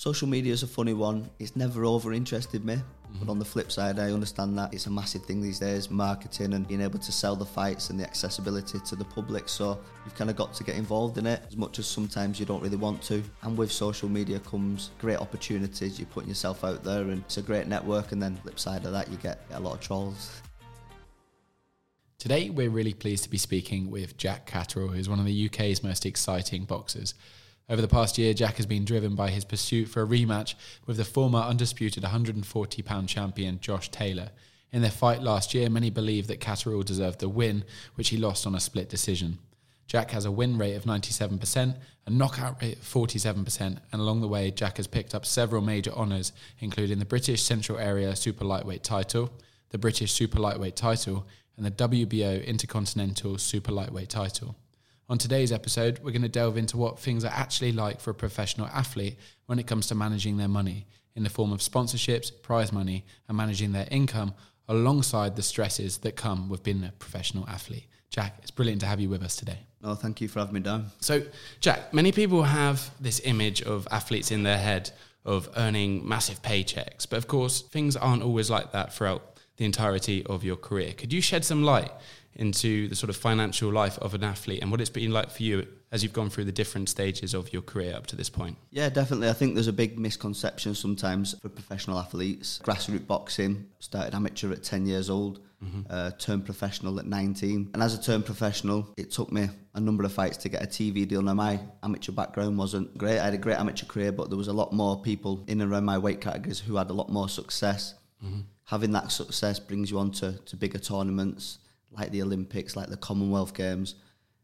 Social media is a funny one. It's never over interested me. But mm-hmm. on the flip side, I understand that it's a massive thing these days marketing and being able to sell the fights and the accessibility to the public. So you've kind of got to get involved in it as much as sometimes you don't really want to. And with social media comes great opportunities. You're putting yourself out there and it's a great network. And then, flip side of that, you get a lot of trolls. Today, we're really pleased to be speaking with Jack Catterall, who's one of the UK's most exciting boxers. Over the past year, Jack has been driven by his pursuit for a rematch with the former undisputed 140 pound champion Josh Taylor. In their fight last year, many believe that Catterall deserved the win, which he lost on a split decision. Jack has a win rate of 97%, a knockout rate of 47%, and along the way, Jack has picked up several major honours, including the British Central Area Super Lightweight title, the British Super Lightweight title, and the WBO Intercontinental Super Lightweight title. On today's episode, we're going to delve into what things are actually like for a professional athlete when it comes to managing their money in the form of sponsorships, prize money, and managing their income alongside the stresses that come with being a professional athlete. Jack, it's brilliant to have you with us today. No, thank you for having me down. So, Jack, many people have this image of athletes in their head of earning massive paychecks, but of course, things aren't always like that throughout the entirety of your career. Could you shed some light into the sort of financial life of an athlete and what it's been like for you as you've gone through the different stages of your career up to this point? Yeah, definitely. I think there's a big misconception sometimes for professional athletes. Grassroots boxing started amateur at 10 years old, mm-hmm. uh, turned professional at 19. And as a turned professional, it took me a number of fights to get a TV deal. Now, my amateur background wasn't great. I had a great amateur career, but there was a lot more people in and around my weight categories who had a lot more success. Mm-hmm. Having that success brings you on to, to bigger tournaments like the Olympics, like the Commonwealth Games.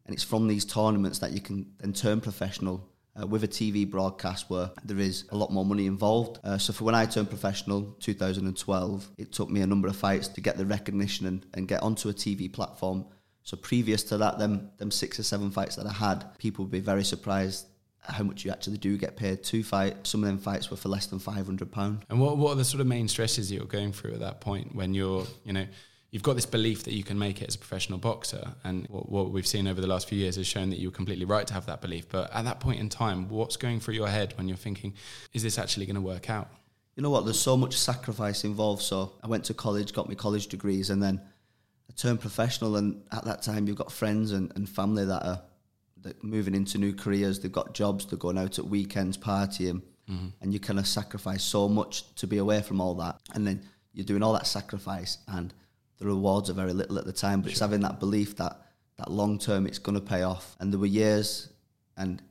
And it's from these tournaments that you can then turn professional uh, with a TV broadcast where there is a lot more money involved. Uh, so for when I turned professional, 2012, it took me a number of fights to get the recognition and, and get onto a TV platform. So previous to that, them them six or seven fights that I had, people would be very surprised how much you actually do get paid to fight. Some of them fights were for less than five hundred pound. And what what are the sort of main stresses you're going through at that point when you're you know you've got this belief that you can make it as a professional boxer. And what, what, we've seen over the last few years has shown that you're completely right to have that belief. But at that point in time, what's going through your head when you're thinking, is this actually going to work out? You know what? There's so much sacrifice involved. So I went to college, got my college degrees, and then I turned professional. And at that time, you've got friends and, and family that are that moving into new careers. They've got jobs. They're going out at weekends, partying. Mm-hmm. And you kind of sacrifice so much to be away from all that. And then you're doing all that sacrifice and – the rewards are very little at the time, but sure. it's having that belief that that long term it's going to pay off. And there were years, and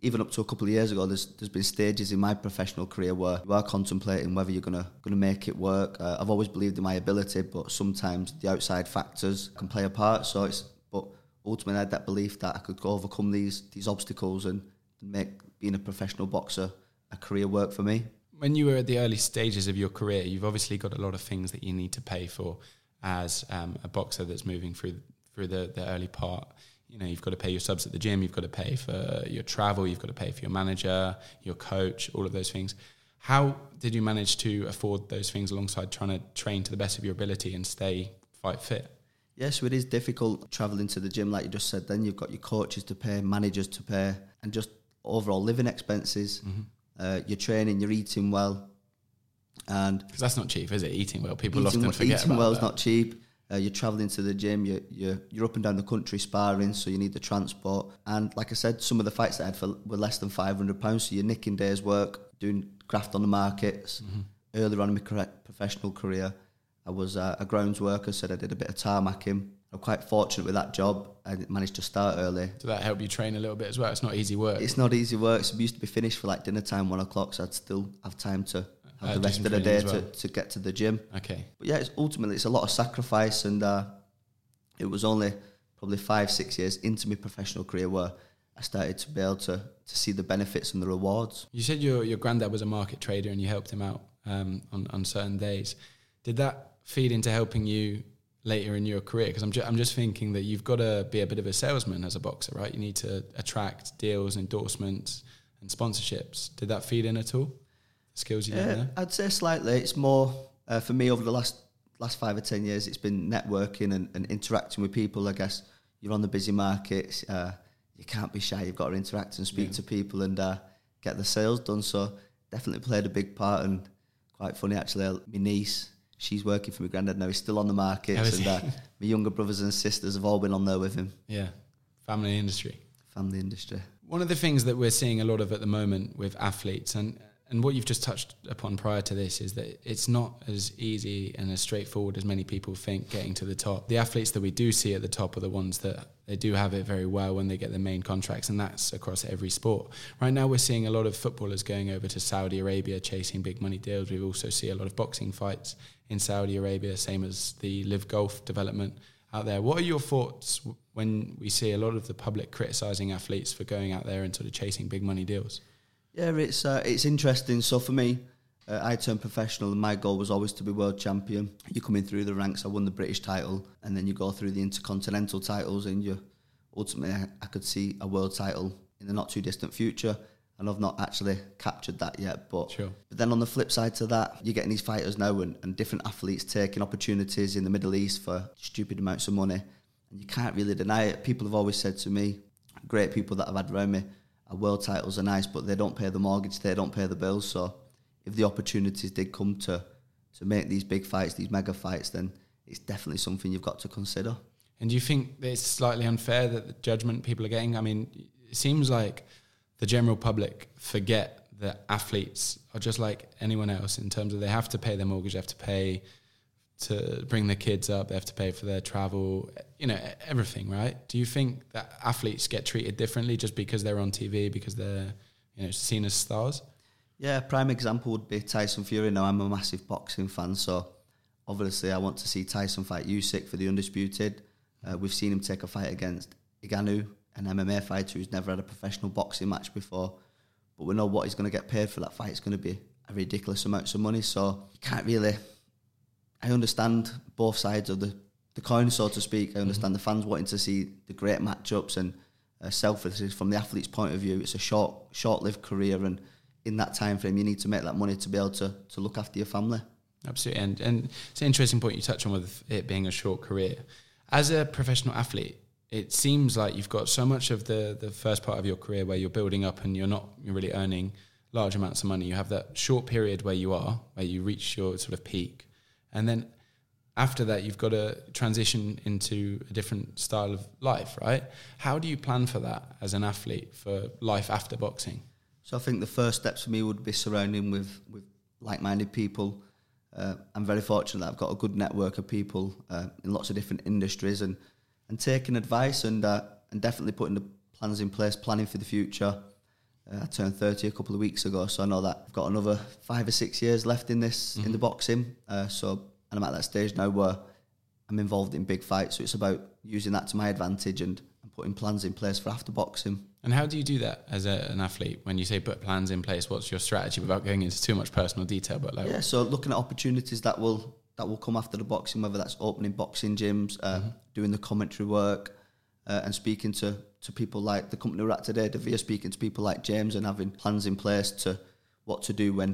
even up to a couple of years ago, there's there's been stages in my professional career where you are contemplating whether you're gonna gonna make it work. Uh, I've always believed in my ability, but sometimes the outside factors can play a part. So it's but ultimately I had that belief that I could go overcome these these obstacles and make being a professional boxer a career work for me. When you were at the early stages of your career, you've obviously got a lot of things that you need to pay for as um, a boxer that's moving through through the, the early part. You know, you've got to pay your subs at the gym, you've got to pay for your travel, you've got to pay for your manager, your coach, all of those things. How did you manage to afford those things alongside trying to train to the best of your ability and stay fight fit? Yes, so it is difficult travelling to the gym, like you just said. Then you've got your coaches to pay, managers to pay, and just overall living expenses. Mm-hmm. Uh, you're training, you're eating well, and because that's not cheap, is it? Eating well, people eating, often forget eating well is not cheap. Uh, you're travelling to the gym, you're, you're, you're up and down the country sparring, so you need the transport. And like I said, some of the fights that I had for, were less than £500, so you're nicking days' work, doing graft on the markets. Mm-hmm. Earlier on in my professional career, I was uh, a grounds worker, so I did a bit of tarmacking. I'm quite fortunate with that job. I managed to start early. Did that help you train a little bit as well? It's not easy work. It's not easy work. So we used to be finished for like dinner time, one o'clock, so I'd still have time to have uh, the rest of the day well. to, to get to the gym. Okay. But yeah, it's ultimately it's a lot of sacrifice, and uh, it was only probably five six years into my professional career where I started to be able to to see the benefits and the rewards. You said your your granddad was a market trader and you helped him out um, on on certain days. Did that feed into helping you later in your career? Because I'm ju- I'm just thinking that you've got to be a bit of a salesman as a boxer, right? You need to attract deals, endorsements, and sponsorships. Did that feed in at all? Skills you uh, there? I'd say slightly. It's more uh, for me over the last last five or ten years. It's been networking and, and interacting with people. I guess you're on the busy markets. Uh, you can't be shy. You've got to interact and speak yeah. to people and uh, get the sales done. So definitely played a big part and quite funny actually. My niece, she's working for my granddad now. He's still on the market, Oh, and uh, my younger brothers and sisters have all been on there with him. Yeah, family industry. Family industry. One of the things that we're seeing a lot of at the moment with athletes, and and what you've just touched upon prior to this, is that it's not as easy and as straightforward as many people think getting to the top. The athletes that we do see at the top are the ones that they do have it very well when they get their main contracts, and that's across every sport. Right now, we're seeing a lot of footballers going over to Saudi Arabia chasing big money deals. We also see a lot of boxing fights in Saudi Arabia, same as the LIV Golf development out there. What are your thoughts when we see a lot of the public criticising athletes for going out there and sort of chasing big money deals? Yeah, it's uh, it's interesting. So for me, uh, I turned professional, and my goal was always to be world champion. You come in through the ranks. I won the British title, and then you go through the intercontinental titles, and you ultimately I, could see a world title in the not too distant future. And I've not actually captured that yet, but Sure. but then on the flip side to that, you're getting these fighters now and, and different athletes taking opportunities in the Middle East for stupid amounts of money. And you can't really deny it. People have always said to me, great people that I've had around me, our world titles are nice, but they don't pay the mortgage, they don't pay the bills. So if the opportunities did come to, to make these big fights, these mega fights, then it's definitely something you've got to consider. And do you think it's slightly unfair that the judgment people are getting? I mean, it seems like the general public forget that athletes are just like anyone else in terms of they have to pay their mortgage, they have to pay to bring their kids up, they have to pay for their travel, you know, everything, right? Do you think that athletes get treated differently just because they're on TV, because they're, you know, seen as stars? Yeah, prime example would be Tyson Fury. Now I'm a massive boxing fan, so obviously I want to see Tyson fight Usyk for the undisputed. Uh, we've seen him take a fight against Ngannou, an MMA fighter who's never had a professional boxing match before. But we know what he's going to get paid for that fight. It's going to be a ridiculous amount of money. So you can't really. I understand both sides of the, the coin, so to speak. I understand the fans wanting to see the great matchups and uh, selflessly from the athlete's point of view. It's a short, short-lived career, and in that time frame, you need to make that money to be able to to look after your family. Absolutely, and and it's an interesting point you touch on with it being a short career. As a professional athlete, it seems like you've got so much of the the first part of your career where you're building up and you're not really earning large amounts of money. You have that short period where you are, where you reach your sort of peak, and then after that, you've got to transition into a different style of life, right? How do you plan for that as an athlete for life after boxing? So I think the first steps for me would be surrounding with with like-minded people. Uh, I'm very fortunate that I've got a good network of people uh, in lots of different industries, and and taking advice and uh, and definitely putting the plans in place, planning for the future. Uh, I turned 30 a couple of weeks ago, so I know that I've got another five or six years left in this in the boxing. Uh, so and I'm at that stage now where I'm involved in big fights. So it's about using that to my advantage and, and putting plans in place for after boxing. And how do you do that as a, an athlete? When you say put plans in place, what's your strategy without going into too much personal detail? But like, Yeah, so looking at opportunities that will that will come after the boxing, whether that's opening boxing gyms, uh, doing the commentary work, uh, and speaking to to people like the company we're at today, deVere, speaking to people like James and having plans in place to what to do when.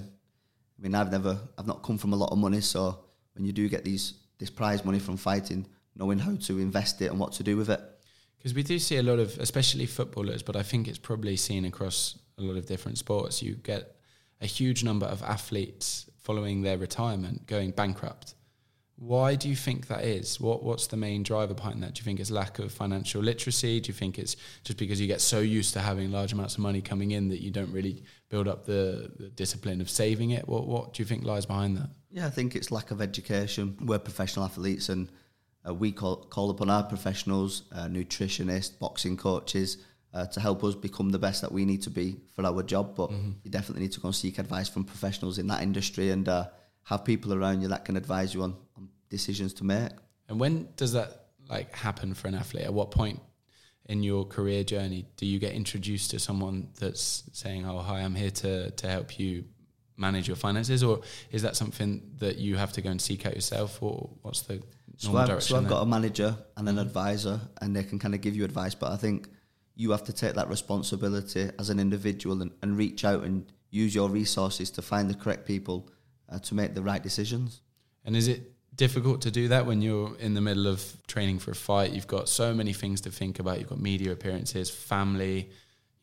I mean, I've never, I've not come from a lot of money, so when you do get these this prize money from fighting, knowing how to invest it and what to do with it. Because we do see a lot of, especially footballers, but I think it's probably seen across a lot of different sports. You get a huge number of athletes following their retirement going bankrupt. Why do you think that is? What What's the main driver behind that? Do you think it's lack of financial literacy? Do you think it's just because you get so used to having large amounts of money coming in that you don't really build up the, the discipline of saving it? What What do you think lies behind that? Yeah, I think it's lack of education. We're professional athletes, and uh, we call, call upon our professionals, uh, nutritionists, boxing coaches, uh, to help us become the best that we need to be for our job. But you definitely need to go and seek advice from professionals in that industry and uh, have people around you that can advise you on, on decisions to make. And when does that like happen for an athlete? At what point in your career journey do you get introduced to someone that's saying, "Oh, hi, I'm here to to help you manage your finances," or is that something that you have to go and seek out yourself, or what's the So normal I've, direction? so I've there? got a manager and an advisor, and they can kind of give you advice. But I think you have to take that responsibility as an individual and, and reach out and use your resources to find the correct people uh, to make the right decisions. And is it difficult to do that when you're in the middle of training for a fight? You've got so many things to think about. You've got media appearances, family,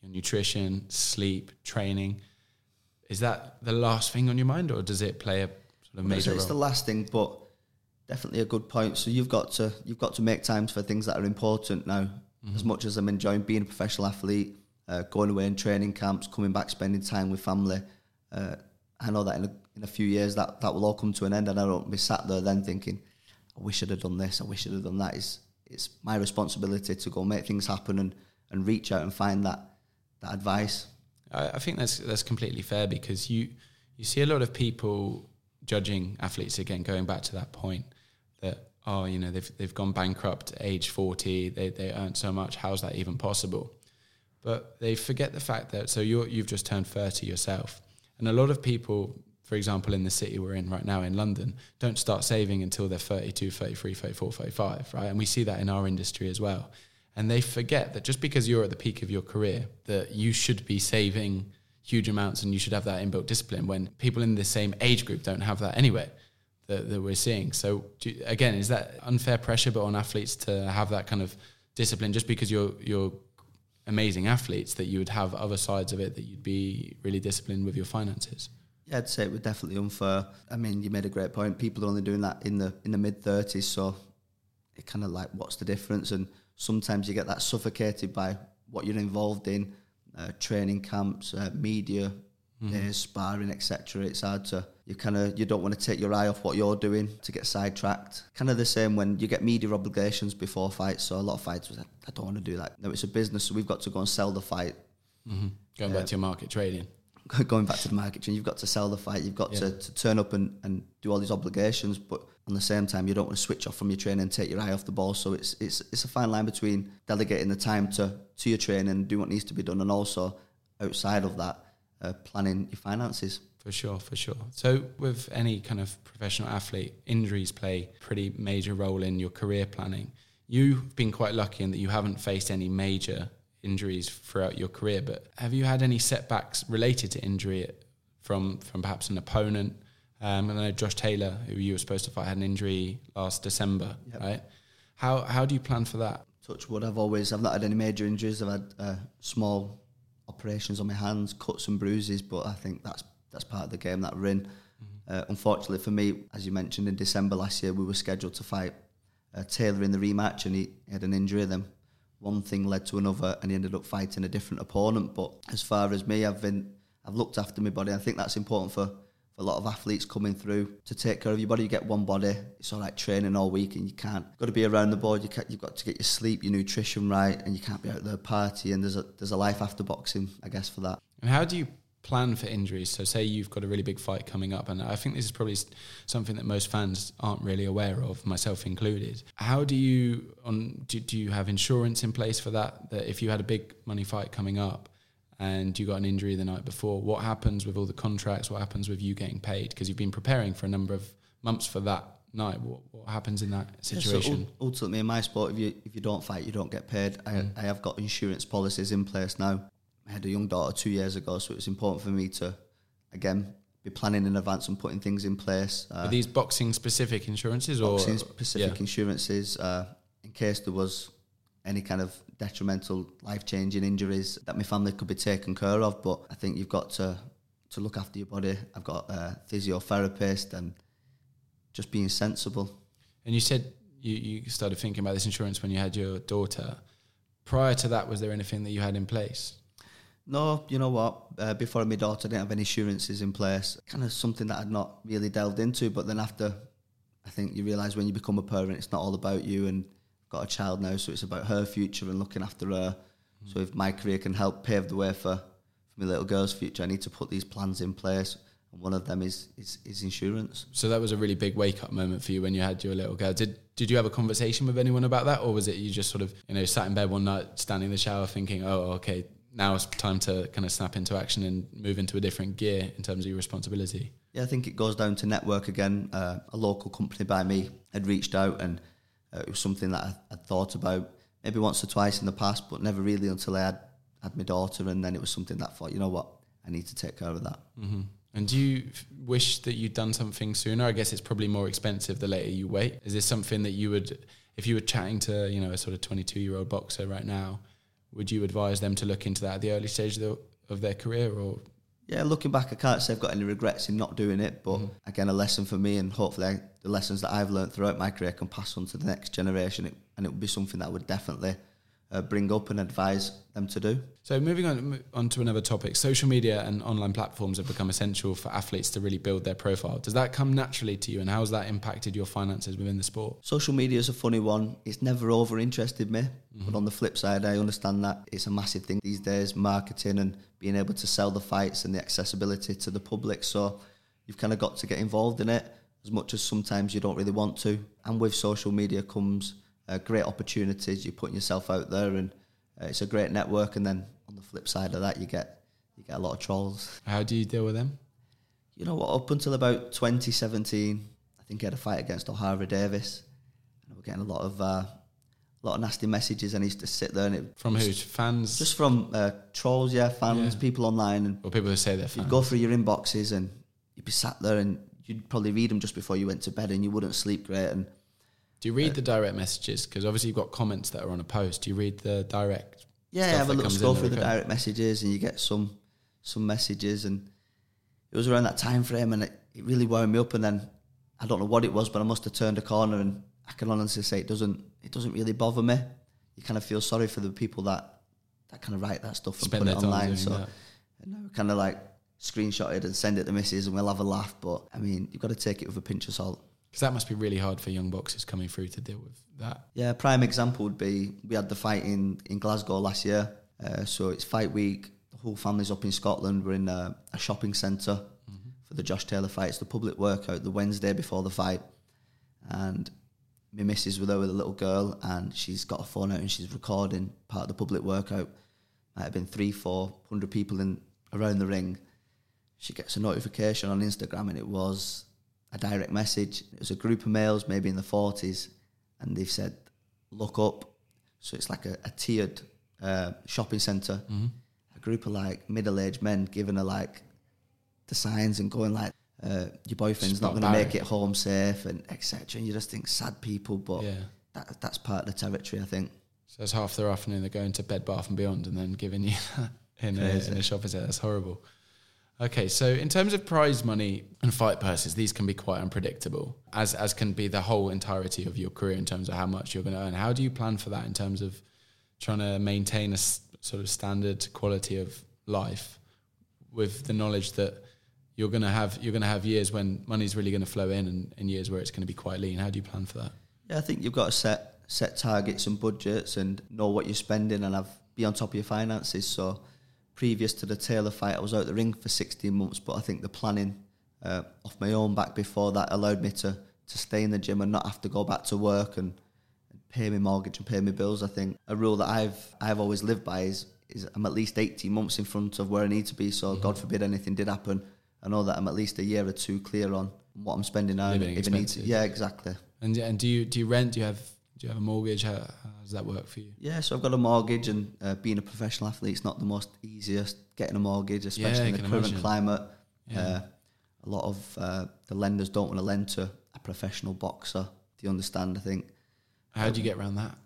your nutrition, sleep, training. Is that the last thing on your mind, or does it play a sort of major it's role? the last thing, but definitely a good point. So you've got to you've got to make times for things that are important now. Mm-hmm. As much as I'm enjoying being a professional athlete, uh, going away in training camps, coming back, spending time with family, uh, I know that in a, in a few years that that will all come to an end, and I don't be sat there then thinking, I wish I'd have done this, I wish I'd have done that. It's it's my responsibility to go make things happen and and reach out and find that that advice. I, I think that's that's completely fair because you you see a lot of people judging athletes again, going back to that point that oh you know they've they've gone bankrupt at age forty, they they earn so much, how's that even possible? But they forget the fact that so you you've just turned thirty yourself, and a lot of people. For example, in the city we're in right now in London, don't start saving until they're 32, 33, 34, 35, right? And we see that in our industry as well and they forget that just because you're at the peak of your career that you should be saving huge amounts and you should have that inbuilt discipline when people in the same age group don't have that anyway that, that we're seeing so you, again is that unfair pressure but on athletes to have that kind of discipline just because you're you're amazing athletes that you would have other sides of it that you'd be really disciplined with your finances Yeah, I'd say it was definitely unfair. I mean, you made a great point. People are only doing that in the in the mid thirties, so it kind of like, what's the difference? And sometimes you get that suffocated by what you're involved in, uh, training camps, uh, media, days, sparring, etc. It's hard to you kind of you don't want to take your eye off what you're doing to get sidetracked. Kind of the same when you get media obligations before fights. So a lot of fighters, like, I don't want to do that. No, it's a business, so we've got to go and sell the fight mm-hmm. going back to your market trading going back to the marketing, you've got to sell the fight, you've got Yeah. to, to turn up and, and do all these obligations, but on the same time, you don't want to switch off from your training and take your eye off the ball. So it's it's it's a fine line between delegating the time to to your training and do what needs to be done, and also outside of that, uh, planning your finances. For sure, for sure. So, with any kind of professional athlete, injuries play a pretty major role in your career planning. You've been quite lucky in that you haven't faced any major injuries throughout your career, but have you had any setbacks related to injury from from perhaps an opponent? Um, and I know Josh Taylor, who you were supposed to fight, had an injury last December, Yep. right? How how do you plan for that? Touch wood, I've always I've not had any major injuries. I've had uh, small operations on my hands, cuts and bruises, but I think that's that's part of the game that we're in. Uh, unfortunately for me, as you mentioned in December last year, we were scheduled to fight uh, Taylor in the rematch, and he had an injury. Then one thing led to another, and he ended up fighting a different opponent. But as far as me, I've been I've looked after my body. I think that's important for. A lot of athletes coming through to take care of your body. You get one body. It's all right training all week, and you can't. Got to be around the board. You you've got to get your sleep, your nutrition right, and you can't be out there party. And there's a there's a life after boxing, I guess, for that. And how do you plan for injuries? So, say you've got a really big fight coming up, and I think this is probably something that most fans aren't really aware of, myself included. How do you on do, do you have insurance in place for that? That if you had a big money fight coming up and you got an injury the night before, what happens with all the contracts? What happens with you getting paid? Because you've been preparing for a number of months for that night. What, what happens in that Yeah, so situation? ul- ultimately, in my sport, if you if you don't fight, you don't get paid. I, I have got insurance policies in place now. I had a young daughter two years ago, so it was important for me to, again, be planning in advance and putting things in place. Uh, Are these boxing specific insurances or boxing specific yeah. insurances uh, in case there was any kind of detrimental life changing injuries that my family could be taken care of. But I think you've got to to look after your body. I've got a physiotherapist and just being sensible. And you said you, you started thinking about this insurance when you had your daughter. Prior to that, was there anything that you had in place? No, you know what? Uh, before my daughter, I didn't have any insurances in place. Kind of something that I'd not really delved into. But then after, I think you realise when you become a parent, it's not all about you. And got a child now, so it's about her future and looking after her. So if my career can help pave the way for, for my little girl's future, I need to put these plans in place. And one of them is is, is insurance. So that was a really big wake up moment for you when you had your little girl. Did did you have a conversation with anyone about that, or was it you just sort of you know sat in bed one night, standing in the shower, thinking, oh, okay, now it's time to kind of snap into action and move into a different gear in terms of your responsibility? Yeah, I think it goes down to network again. Uh, a local company by me had reached out, and uh, it was something that I, I'd thought about maybe once or twice in the past, but never really until I had had my daughter, and then it was something that I thought, you know what, I need to take care of that. hmm And do you wish that you'd done something sooner? I guess it's probably more expensive the later you wait. Is this something that you would, if you were chatting to, you know, a sort of 22 year old boxer right now, would you advise them to look into that at the early stage of, the, of their career or? Yeah, looking back, I can't say I've got any regrets in not doing it, but Mhm. again, a lesson for me, and hopefully I, the lessons that I've learned throughout my career can pass on to the next generation, it, and it would be something that I would definitely uh, bring up and advise them to do. So moving on, on to another topic, social media and online platforms have become essential for athletes to really build their profile. Does that come naturally to you, and how has that impacted your finances within the sport? Social media is a funny one. It's never over interested me, but on the flip side, I understand that it's a massive thing these days, marketing and being able to sell the fights and the accessibility to the public. So you've kind of got to get involved in it as much as sometimes you don't really want to. And with social media comes uh, great opportunities. You're putting yourself out there, and uh, it's a great network. And then on the flip side of that, you get you get a lot of trolls. How do you deal with them? You know what? Up until about 2017, I think I had a fight against Ohara Davies, and we're getting a lot of uh, a lot of nasty messages. And I used to sit there and it From who? Fans? just from uh, trolls, yeah, fans, Yeah. people online, and or people who say they're fans. you'd go through your inboxes and you'd be sat there and you'd probably read them just before you went to bed, and you wouldn't sleep great. And Do you read the direct messages? Because obviously you've got comments that are on a post. Do you read the direct? Yeah, stuff have a little scroll through the direct messages, and you get some some messages, and it was around that time frame, and it, it really wound me up. And then I don't know what it was, but I must have turned a corner, and I can honestly say it doesn't it doesn't really bother me. You kind of feel sorry for the people that that kind of write that stuff and put it online. So that. and I kind of like screenshot it and send it to missus, and we'll have a laugh. But I mean, you've got to take it with a pinch of salt. Because that must be really hard for young boxers coming through to deal with that. Yeah, a prime example would be we had the fight in, in Glasgow last year. Uh, so it's fight week. The whole family's up in Scotland. We're in a, a shopping center for the Josh Taylor fight. It's the public workout the Wednesday before the fight. And my missus was there with a little girl, and she's got a phone out and she's recording part of the public workout. Might have been three, four hundred people in around the ring. She gets a notification on Instagram, and it was a direct message. It was a group of males, maybe in the forties, and they've said, "Look up." So it's like a, a tiered uh, shopping center. A group of like middle-aged men giving her like the signs and going like, uh, "Your boyfriend's not going to make it home safe," and etc. And you just think sad people, but Yeah. that, that's part of the territory, I think. So it's half their afternoon they're going to Bed Bath and Beyond and then giving you in a, in a shopping centre. That's horrible. Okay, so in terms of prize money and fight purses, these can be quite unpredictable, as as can be the whole entirety of your career in terms of how much you're going to earn. How do you plan for that in terms of trying to maintain a s- sort of standard quality of life with the knowledge that you're going to have you're going to have years when money's really going to flow in and, and years where it's going to be quite lean. How do you plan for that? Yeah, I think you've got to set set targets and budgets and know what you're spending and have be on top of your finances. So previous to the Taylor fight, I was out the ring for 16 months, but I think the planning uh, off my own back before that allowed me to to stay in the gym and not have to go back to work and, and pay my mortgage and pay my bills. I think a rule that I've I've always lived by is is I'm at least 18 months in front of where I need to be. So God forbid anything did happen, I know that I'm at least a year or two clear on what I'm spending now. Living if I need to, expenses. yeah, exactly. And and do you do you rent? Do you have do you have a mortgage? How, how does that work for you? Yeah, so I've got a mortgage, and uh, being a professional athlete it's not the most easiest getting a mortgage, especially Yeah, in the current imagine. climate. Yeah. Uh, a lot of uh, the lenders don't want to lend to a professional boxer. Do you understand? I think How do you get around that?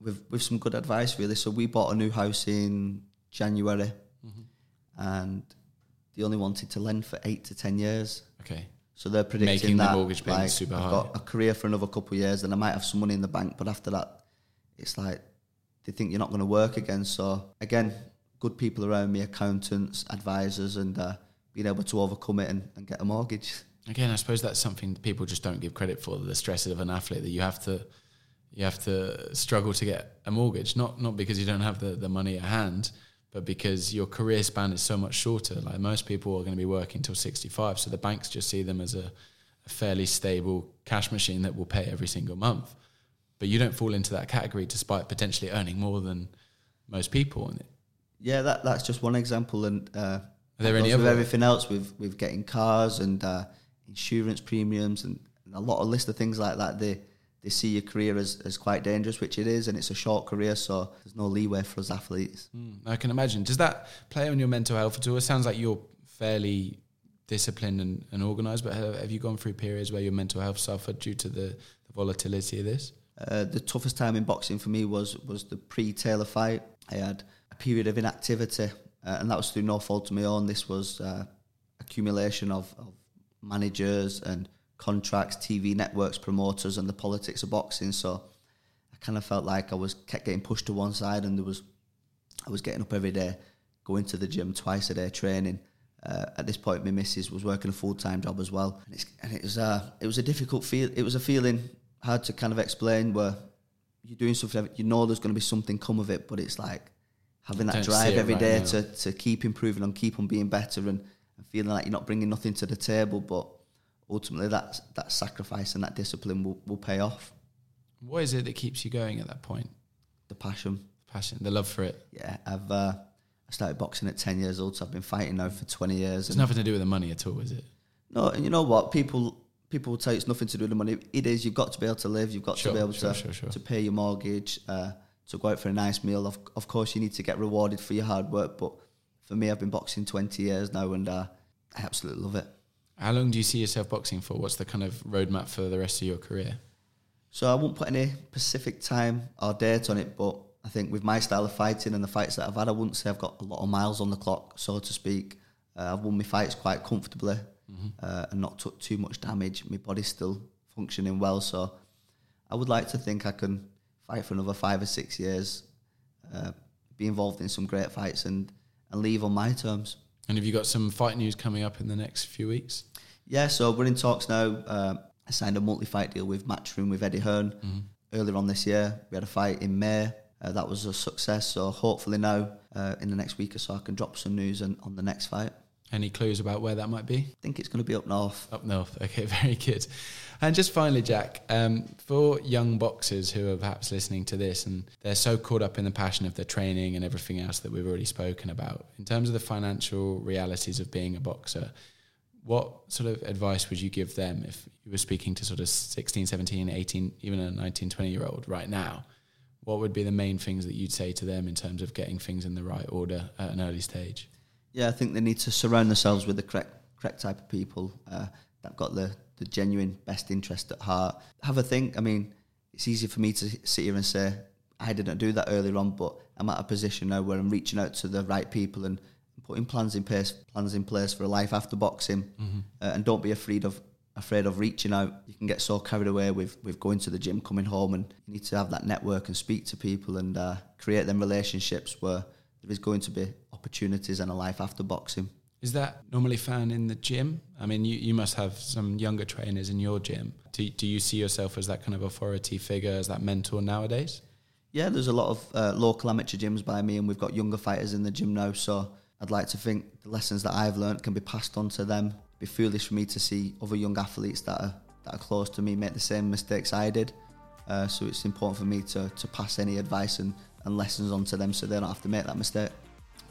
with with some good advice, really. So we bought a new house in January, Mm-hmm. and they only wanted to lend for eight to ten years. Okay. So they're predicting Making the that mortgage payments like, super I've high. got a career for another couple of years, then I might have some money in the bank. But after that, it's like they think you're not going to work again. So again, good people around me, accountants, advisors, and uh, being able to overcome it and, and get a mortgage. Again, I suppose that's something that people just don't give credit for. The stresses of an athlete that you have to you have to struggle to get a mortgage. Not not because you don't have the, the money at hand, but because your career span is so much shorter. Like most people are going to be working till sixty five, so the banks just see them as a, a fairly stable cash machine that will pay every single month. But you don't fall into that category despite potentially earning more than most people. Yeah, that that's just one example. And uh, Are there any other- everything else with with getting cars and uh, insurance premiums and, and a lot of list of things like that. They they see your career as, as quite dangerous, which it is, and it's a short career, so there's no leeway for us athletes. Mm, I can imagine. Does that play on your mental health at all? It sounds like you're fairly disciplined and, and organised, but have, have you gone through periods where your mental health suffered due to the, the volatility of this? Uh, the toughest time in boxing for me was was the pre Taylor fight. I had a period of inactivity uh, and that was through no fault of my own. This was uh, accumulation of, of managers and contracts, TV networks, promoters, and the politics of boxing. So I kind of felt like I was kept getting pushed to one side, and there was I was getting up every day, going to the gym twice a day, training. Uh, at this point, my missus was working a full time job as well, and, and, it was uh, it was a difficult feel. It was a feeling hard to kind of explain where you're doing something, you know, there's going to be something come of it, but it's like having that Don't drive every right day now. to, to keep improving and keep on being better and, and feeling like you're not bringing nothing to the table, but ultimately that that sacrifice and that discipline will, will pay off. What is it that keeps you going at that point? The passion. Passion, the love for it. Yeah, I've uh, I started boxing at ten years old, so I've been fighting now for twenty years. It's nothing to do with the money at all, is it? No, and you know what? People people will tell you it's nothing to do with the money. It is. You've got to be able to live. You've got Sure, to be able sure, to sure, to pay your mortgage, uh, to go out for a nice meal. Of of course, you need to get rewarded for your hard work. But for me, I've been boxing twenty years now, and uh, I absolutely love it. How long do you see yourself boxing for? What's the kind of roadmap for the rest of your career? So I won't put any specific time or date on it, but I think with my style of fighting and the fights that I've had, I wouldn't say I've got a lot of miles on the clock, so to speak. Uh, I've won my fights quite comfortably uh, and not took too much damage. My body's still functioning well, so I would like to think I can fight for another five or six years, uh, be involved in some great fights, and, and leave on my terms. And have you got some fight news coming up in the next few weeks? Yeah, so we're in talks now. Um, I signed a multi-fight deal with Matchroom with Eddie Hearn earlier on this year. We had a fight in May. Uh, that was a success. So hopefully now, uh, in the next week or so, I can drop some news on, on the next fight. Any clues about where that might be? I think it's going to be up north. Up north. Okay, very good. And just finally, Jack, um, for young boxers who are perhaps listening to this and they're so caught up in the passion of the training and everything else that we've already spoken about, in terms of the financial realities of being a boxer, what sort of advice would you give them if you were speaking to sort of 16, 17, 18, even a 19, 20 year old right now? What would be the main things that you'd say to them in terms of getting things in the right order at an early stage? Yeah, I think they need to surround themselves with the correct correct type of people uh, that got the, the genuine best interest at heart. Have a think. I mean, it's easy for me to sit here and say I didn't do that earlier on, but I'm at a position now where I'm reaching out to the right people and putting plans in place, plans in place for a life after boxing, uh, and don't be afraid of afraid of reaching out. You can get so carried away with with going to the gym, coming home, and you need to have that network and speak to people and uh, create them relationships where there is going to be opportunities and a life after boxing. Is that normally found in the gym? I mean, you, you must have some younger trainers in your gym. Do, do you see yourself as that kind of authority figure, as that mentor nowadays? Yeah, there's a lot of uh, local amateur gyms by me, and we've got younger fighters in the gym now. So I'd like to think the lessons that I've learned can be passed on to them. It'd be foolish for me to see other young athletes that are that are close to me make the same mistakes I did. Uh, so it's important for me to to pass any advice and, and lessons onto them, so they don't have to make that mistake.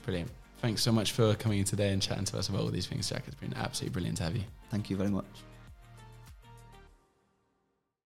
Brilliant. Thanks so much for coming in today and chatting to us about all these things, Jack. It's been absolutely brilliant to have you. Thank you very much.